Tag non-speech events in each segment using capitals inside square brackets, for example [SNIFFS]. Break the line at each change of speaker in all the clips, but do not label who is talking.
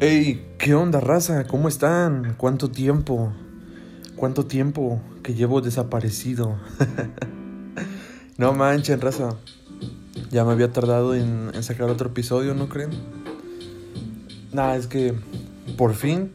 Hey, ¿qué onda, raza? ¿Cómo están? ¿Cuánto tiempo? ¿Cuánto tiempo que llevo desaparecido? [LAUGHS] no manchen, raza. Ya me había tardado en, en sacar otro episodio, ¿no creen? Nada, es que por fin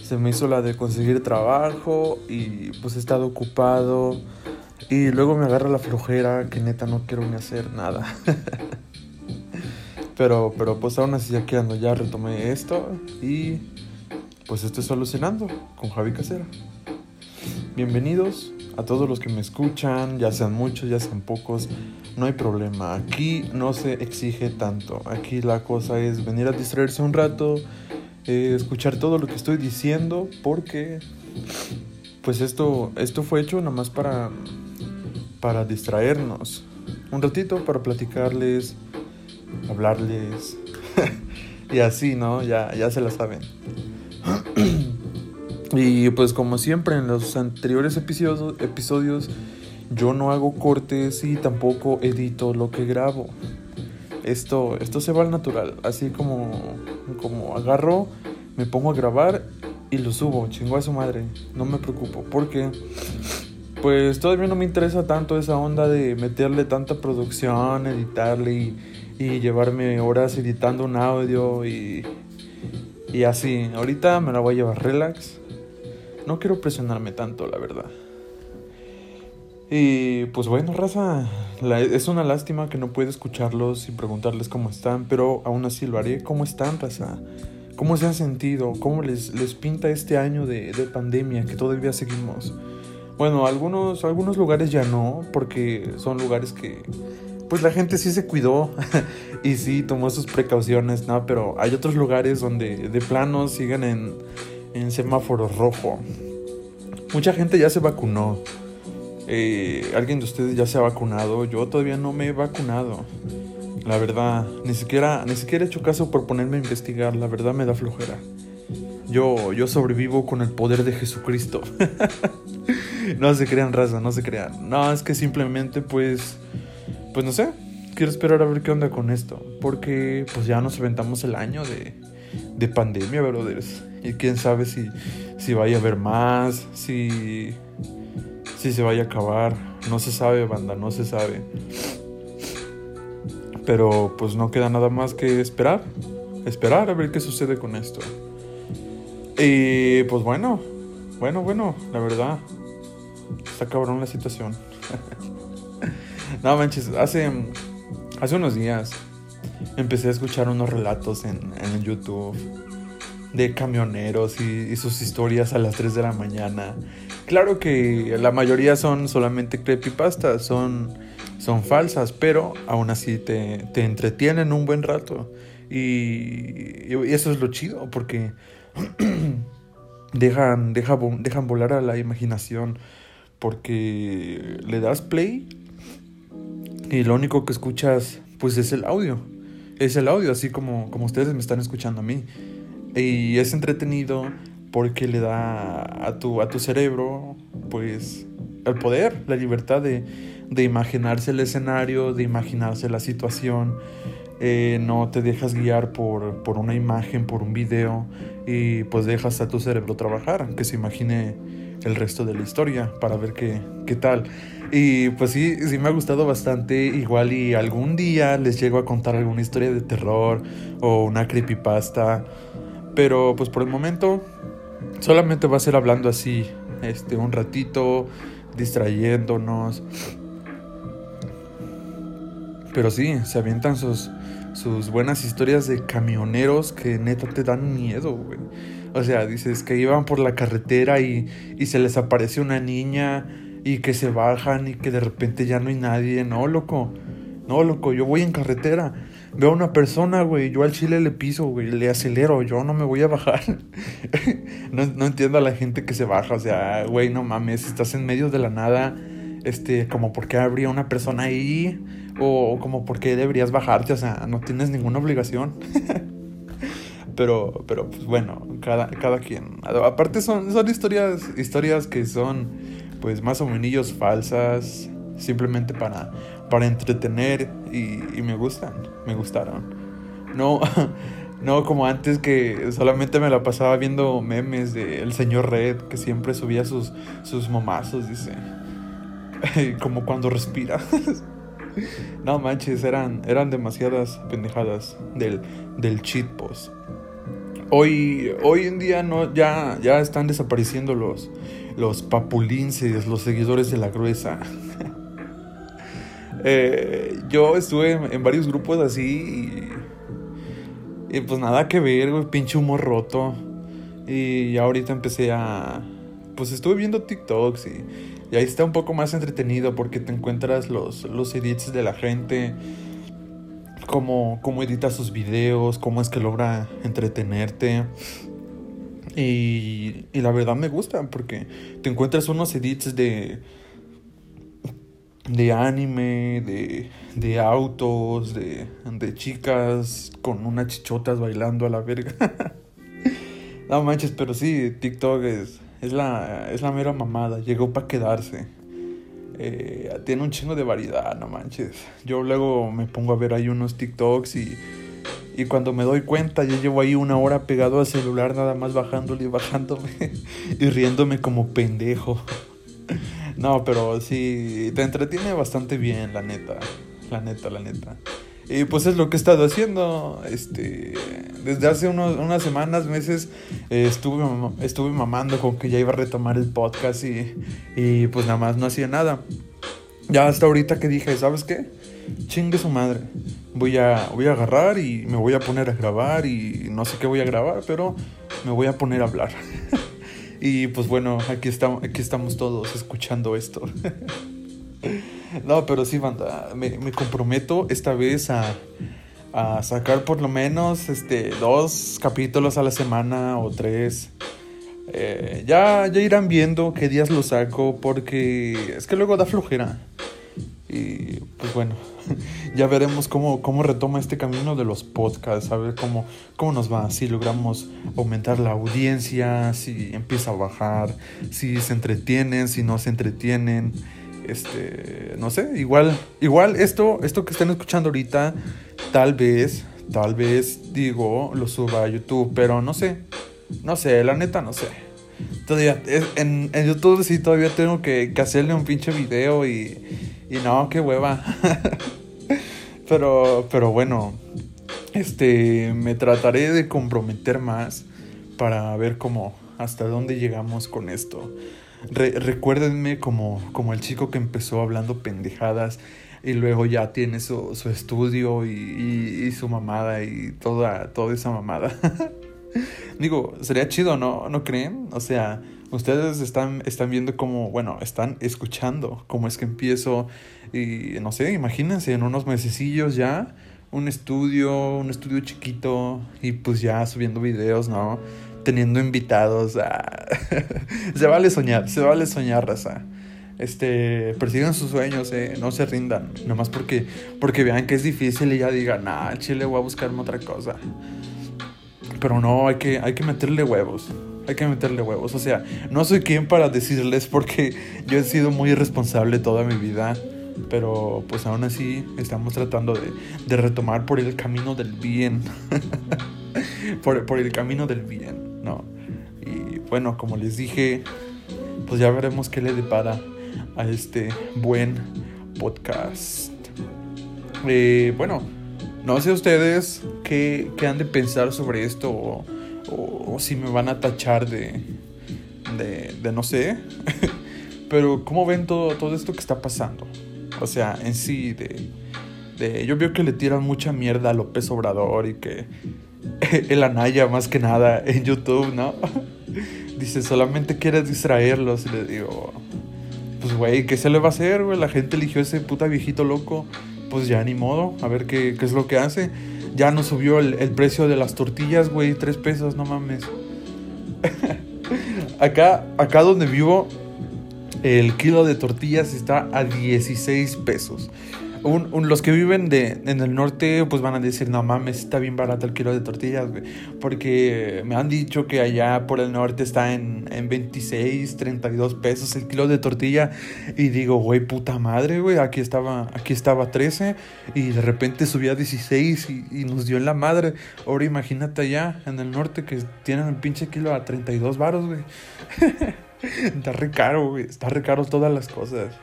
se me hizo la de conseguir trabajo y pues he estado ocupado y luego me agarra la flojera que neta no quiero ni hacer nada. [LAUGHS] pero, pero pues aún así ya ando, ya retomé esto y pues estoy solucionando con Javi Casera. Bienvenidos a todos los que me escuchan, ya sean muchos, ya sean pocos, no hay problema. Aquí no se exige tanto. Aquí la cosa es venir a distraerse un rato, eh, escuchar todo lo que estoy diciendo, porque pues esto, esto fue hecho nada más para para distraernos. Un ratito para platicarles, hablarles. [LAUGHS] y así, ¿no? Ya, ya se la saben. [CLEARS THROAT] y pues como siempre en los anteriores episodios, episodios, yo no hago cortes y tampoco edito lo que grabo. Esto, esto se va al natural, así como, como agarro, me pongo a grabar y lo subo, chingo a su madre, no me preocupo, porque [SNIFFS] pues todavía no me interesa tanto esa onda de meterle tanta producción, editarle y, llevarme horas editando un audio y, y así. Ahorita me la voy a llevar relax. No quiero presionarme tanto, la verdad. Y pues bueno, raza, es una lástima que no pueda escucharlos y preguntarles cómo están, pero aún así lo haré. ¿Cómo están, raza? ¿Cómo se han sentido? ¿Cómo les, les pinta este año de, de pandemia que todavía seguimos? Bueno, algunos, algunos lugares ya no, porque son lugares que pues la gente sí se cuidó [LAUGHS] y sí tomó sus precauciones, ¿no? Pero hay otros lugares donde de plano siguen en, en semáforo rojo. Mucha gente ya se vacunó. Eh, ¿Alguien de ustedes ya se ha vacunado? Yo todavía no me he vacunado. La verdad, ni siquiera, ni siquiera he hecho caso por ponerme a investigar. La verdad me da flojera. Yo, yo sobrevivo con el poder de Jesucristo. [LAUGHS] no se crean raza, no se crean. No, es que simplemente pues, pues no sé, quiero esperar a ver qué onda con esto. Porque pues ya nos aventamos el año de, de pandemia, brothers. Y quién sabe si, si vaya a haber más, si, si se vaya a acabar. No se sabe, banda, no se sabe. Pero pues no queda nada más que esperar. Esperar a ver qué sucede con esto. Y pues bueno, bueno, bueno, la verdad, está cabrón la situación. [LAUGHS] no manches, hace, hace unos días empecé a escuchar unos relatos en, en YouTube de camioneros y, sus historias a las 3 de la mañana. Claro que la mayoría son solamente creepypastas, son, son falsas, pero aún así te, te entretienen un buen rato. Y, y, eso es lo chido, porque [CLEARS THROAT] dejan, dejan, dejan volar a la imaginación porque le das play y lo único que escuchas pues es el audio. Es el audio, así como, como ustedes me están escuchando a mí. Y es entretenido porque le da a tu, a tu cerebro pues el poder, la libertad de, de imaginarse el escenario, de imaginarse la situación. Eh, no te dejas guiar por, por una imagen, por un video y pues dejas a tu cerebro trabajar, que se imagine el resto de la historia para ver qué, qué tal. Y pues sí, sí me ha gustado bastante. Igual y algún día les llego a contar alguna historia de terror o una creepypasta. Pero pues por el momento solamente va a ser hablando así, este, un ratito, distrayéndonos. Pero sí, se avientan sus, sus buenas historias de camioneros que neta te dan miedo, güey. O sea, dices que iban por la carretera y, y se les aparece una niña y que se bajan y que de repente ya no hay nadie. No, loco. No, loco, yo voy en carretera. Veo a una persona, güey. Yo al chile le piso, güey. Le acelero. Yo no me voy a bajar. [LAUGHS] no, no entiendo a la gente que se baja. O sea, güey, no mames. Estás en medio de la nada. Este, como por qué habría una persona ahí. O como por qué deberías bajarte. O sea, no tienes ninguna obligación. [LAUGHS] Pero, pero pues bueno, cada, cada quien. Aparte son, son historias, historias que son pues más o menos falsas, simplemente para, para entretener y, y, me gustan, me gustaron. No, [LAUGHS] No como antes que solamente me la pasaba viendo memes de el señor Red que siempre subía sus, sus momazos, dice. [LAUGHS] como cuando respira. [LAUGHS] no manches, eran, eran demasiadas pendejadas del, del cheat post. Hoy, hoy en día no, ya, ya están desapareciendo los, los papulinces, los seguidores de la gruesa. [LAUGHS] Eh, yo estuve en, varios grupos así y, y, pues nada que ver, güey, pinche humor roto. Y ahorita empecé a... Pues estuve viendo TikToks y, y ahí está un poco más entretenido porque te encuentras los, los edits de la gente, cómo, cómo edita sus videos, cómo es que logra entretenerte. Y, y la verdad me gusta porque te encuentras unos edits de de anime, de, de autos, de, de chicas con unas chichotas bailando a la verga. [LAUGHS] no manches, pero sí, TikTok es, es, la, es la mera mamada, llegó para quedarse. Eh, tiene un chingo de variedad, no manches. Yo luego me pongo a ver ahí unos TikToks y, y cuando me doy cuenta ya llevo ahí una hora pegado al celular nada más bajándole y bajándome [LAUGHS] y riéndome como pendejo. No, pero sí, te entretiene bastante bien, la neta. La neta, la neta. Y pues es lo que he estado haciendo. Este, desde hace unos, unas semanas, meses, estuve, estuve mamando con que ya iba a retomar el podcast y, y pues nada más no hacía nada. Ya hasta ahorita que dije, ¿sabes qué? Chingue su madre. Voy a, voy a agarrar y me voy a poner a grabar y no sé qué voy a grabar, pero me voy a poner a hablar. [LAUGHS] Y pues bueno, aquí estamos, aquí estamos todos escuchando esto. [LAUGHS] no, pero sí, banda, me, me comprometo esta vez a, a, sacar por lo menos este, dos capítulos a la semana o tres. Eh, ya, ya irán viendo qué días lo saco porque es que luego da flojera. Y pues bueno, [LAUGHS] ya veremos cómo, cómo retoma este camino de los podcasts, a ver cómo, cómo nos va, si logramos aumentar la audiencia, si empieza a bajar, si se entretienen, si no se entretienen. Este, no sé, igual, igual esto, esto que están escuchando ahorita, tal vez, tal vez digo, lo suba a YouTube, pero no sé, no sé, la neta no sé. Todavía, en, en YouTube sí todavía tengo que, que hacerle un pinche video y, y no, qué hueva. [LAUGHS] pero, pero bueno, este, me trataré de comprometer más para ver cómo, hasta dónde llegamos con esto. Recuérdenme como, como el chico que empezó hablando pendejadas y luego ya tiene su, su estudio y, y, su mamada y toda, toda esa mamada. [LAUGHS] Digo, sería chido, ¿no? ¿No creen? O sea, ustedes están, están viendo cómo, bueno, están escuchando cómo es que empiezo y no sé, imagínense en unos mesecillos ya un estudio, un estudio chiquito y pues ya subiendo videos, ¿no? Teniendo invitados. Ah. [LAUGHS] se vale soñar, se vale soñar, raza. Este, persigan sus sueños, eh, no se rindan, nomás porque, porque vean que es difícil y ya digan, nah, chile, voy a buscarme otra cosa. Pero no, hay que, hay que meterle huevos hay que meterle huevos. O sea, no soy quien para decirles porque yo he sido muy irresponsable toda mi vida. Pero pues aún así estamos tratando de, de retomar por el camino del bien. [LAUGHS] por, el camino del bien, ¿no? Y bueno, como les dije, pues ya veremos qué le depara a este buen podcast. Eh, bueno, no sé ustedes qué, qué han de pensar sobre esto o, o, si me van a tachar de, de, de no sé. [LAUGHS] Pero ¿cómo ven todo, todo esto que está pasando? O sea, en sí, de, de, yo veo que le tiran mucha mierda a López Obrador y que [LAUGHS] el Anaya más que nada en YouTube, ¿no? [LAUGHS] Dice, solamente quieres distraerlos. Y le digo, pues güey, ¿qué se le va a hacer, güey? La gente eligió ese puta viejito loco. Pues ya ni modo, a ver qué, qué es lo que hace. Ya no subió el, precio de las tortillas, güey, tres pesos, no mames. [LAUGHS] acá, acá donde vivo, el kilo de tortillas está a 16 pesos. Los que viven de, en el norte, pues van a decir, no mames, está bien barato el kilo de tortillas, güey. Porque me han dicho que allá por el norte está en, en 26, 32 pesos el kilo de tortilla. Y digo, güey, puta madre, güey, aquí estaba, aquí estaba 13 y de repente subía a 16 y, y, nos dio en la madre. Ahora imagínate allá en el norte que tienen el pinche kilo a 32 varos, güey. [LAUGHS] está re caro, güey, está re todas las cosas.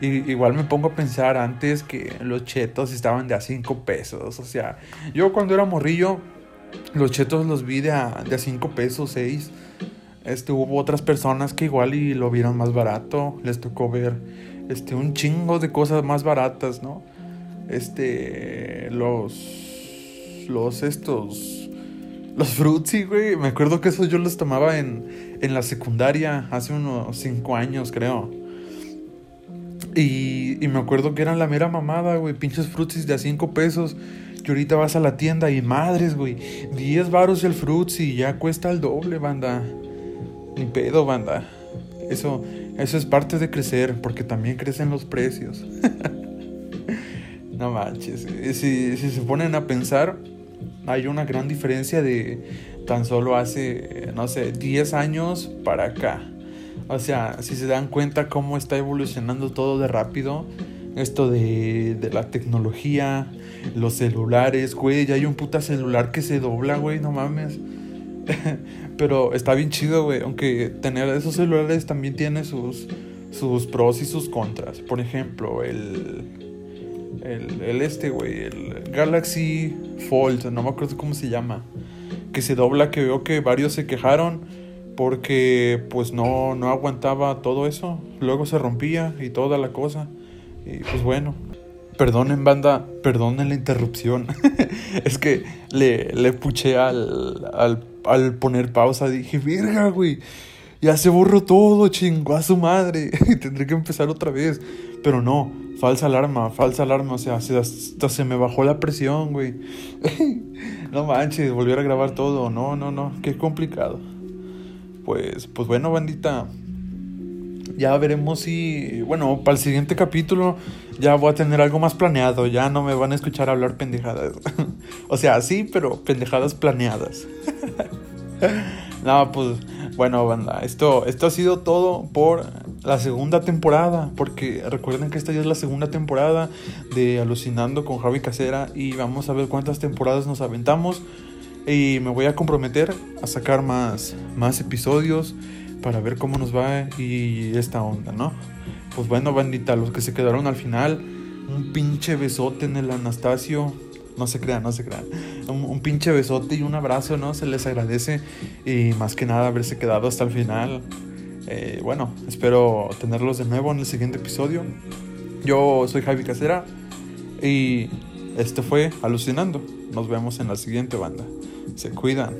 Y, igual me pongo a pensar antes que los chetos estaban de a 5 pesos. O sea, yo cuando era morrillo, los chetos los vi de a 5 pesos, 6. Este, hubo otras personas que igual y lo vieron más barato. Les tocó ver este, un chingo de cosas más baratas, ¿no? Este, los. Los estos. Los frutzi, güey. Me acuerdo que esos yo los tomaba en, en la secundaria hace unos 5 años, creo. Y, me acuerdo que eran la mera mamada, güey. Pinches frutis de a 5 pesos. Y ahorita vas a la tienda y madres, güey. 10 baros el frutzi. Ya cuesta el doble, banda. Ni pedo, banda. Eso, eso es parte de crecer. Porque también crecen los precios. [LAUGHS] no manches. Si, si se ponen a pensar, hay una gran diferencia de tan solo hace, no sé, 10 años para acá. O sea, si se dan cuenta cómo está evolucionando todo de rápido, esto de, de la tecnología, los celulares, güey, ya hay un puta celular que se dobla, güey, no mames. [LAUGHS] Pero está bien chido, güey, aunque tener esos celulares también tiene sus, sus pros y sus contras. Por ejemplo, el, el, este, güey, el Galaxy Fold, no me acuerdo cómo se llama, que se dobla, que veo que varios se quejaron porque pues no, no aguantaba todo eso. Luego se rompía y toda la cosa. Y pues bueno, perdonen banda, perdonen la interrupción. [LAUGHS] es que le, le puché al, al, poner pausa. Dije, verga, güey. Ya se borró todo, chingó a su madre. [LAUGHS] y tendré que empezar otra vez. Pero no, falsa alarma, falsa alarma. O sea, hasta se me bajó la presión, güey. [LAUGHS] no manches, volver a grabar todo. No, no, no, qué complicado pues, pues bueno, bandita. Ya veremos si, bueno, para el siguiente capítulo ya voy a tener algo más planeado. Ya no me van a escuchar hablar pendejadas. [LAUGHS] o sea, sí, pero pendejadas planeadas. [LAUGHS] no, pues, bueno, banda, esto, esto ha sido todo por la segunda temporada, porque recuerden que esta ya es la segunda temporada de Alucinando con Javi Casera y vamos a ver cuántas temporadas nos aventamos. Y me voy a comprometer a sacar más, más episodios para ver cómo nos va y esta onda, ¿no? Pues bueno, bandita, los que se quedaron al final, un pinche besote en el Anastasio. No se crean, no se crean. Un, pinche besote y un abrazo, ¿no? Se les agradece. Y más que nada haberse quedado hasta el final. Eh, bueno, espero tenerlos de nuevo en el siguiente episodio. Yo soy Javi Casera. Y este fue Alucinando. Nos vemos en la siguiente banda. Se cuidan.